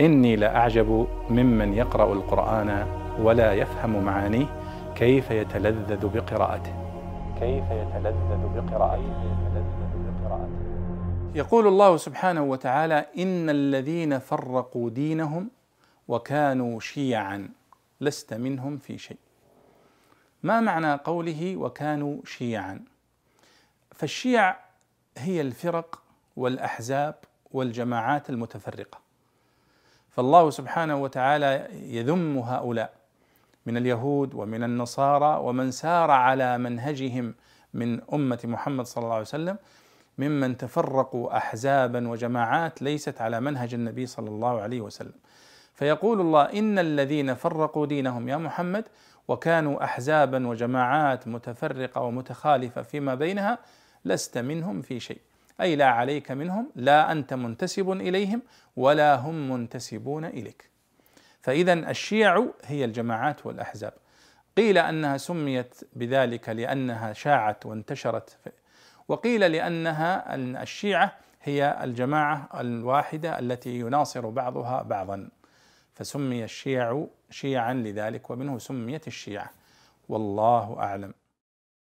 إني لأعجب ممن يقرأ القرآن ولا يفهم معانيه كيف يتلذذ بقراءته. كيف يتلذذ بقراءته. يقول الله سبحانه وتعالى إن الذين فرقوا دينهم وكانوا شيعا لست منهم في شيء. ما معنى قوله وكانوا شيعا؟ فالشيع هي الفرق والأحزاب والجماعات المتفرقة. فالله سبحانه وتعالى يذم هؤلاء من اليهود ومن النصارى ومن سار على منهجهم من أمة محمد صلى الله عليه وسلم ممن تفرقوا احزابا وجماعات ليست على منهج النبي صلى الله عليه وسلم. فيقول الله إن الذين فرقوا دينهم يا محمد وكانوا احزابا وجماعات متفرقة ومتخالفة فيما بينها لست منهم في شيء. أي لا عليك منهم لا أنت منتسب إليهم ولا هم منتسبون إليك. فاذا الشيع هي الجماعات والأحزاب. قيل أنها سميت بذلك لأنها شاعت وانتشرت. وقيل لأنها الشيعة هي الجماعة الواحدة التي يناصر بعضها بعضا. فسمي الشيع شيعا لذلك ومنه سميت الشيعة. والله أعلم.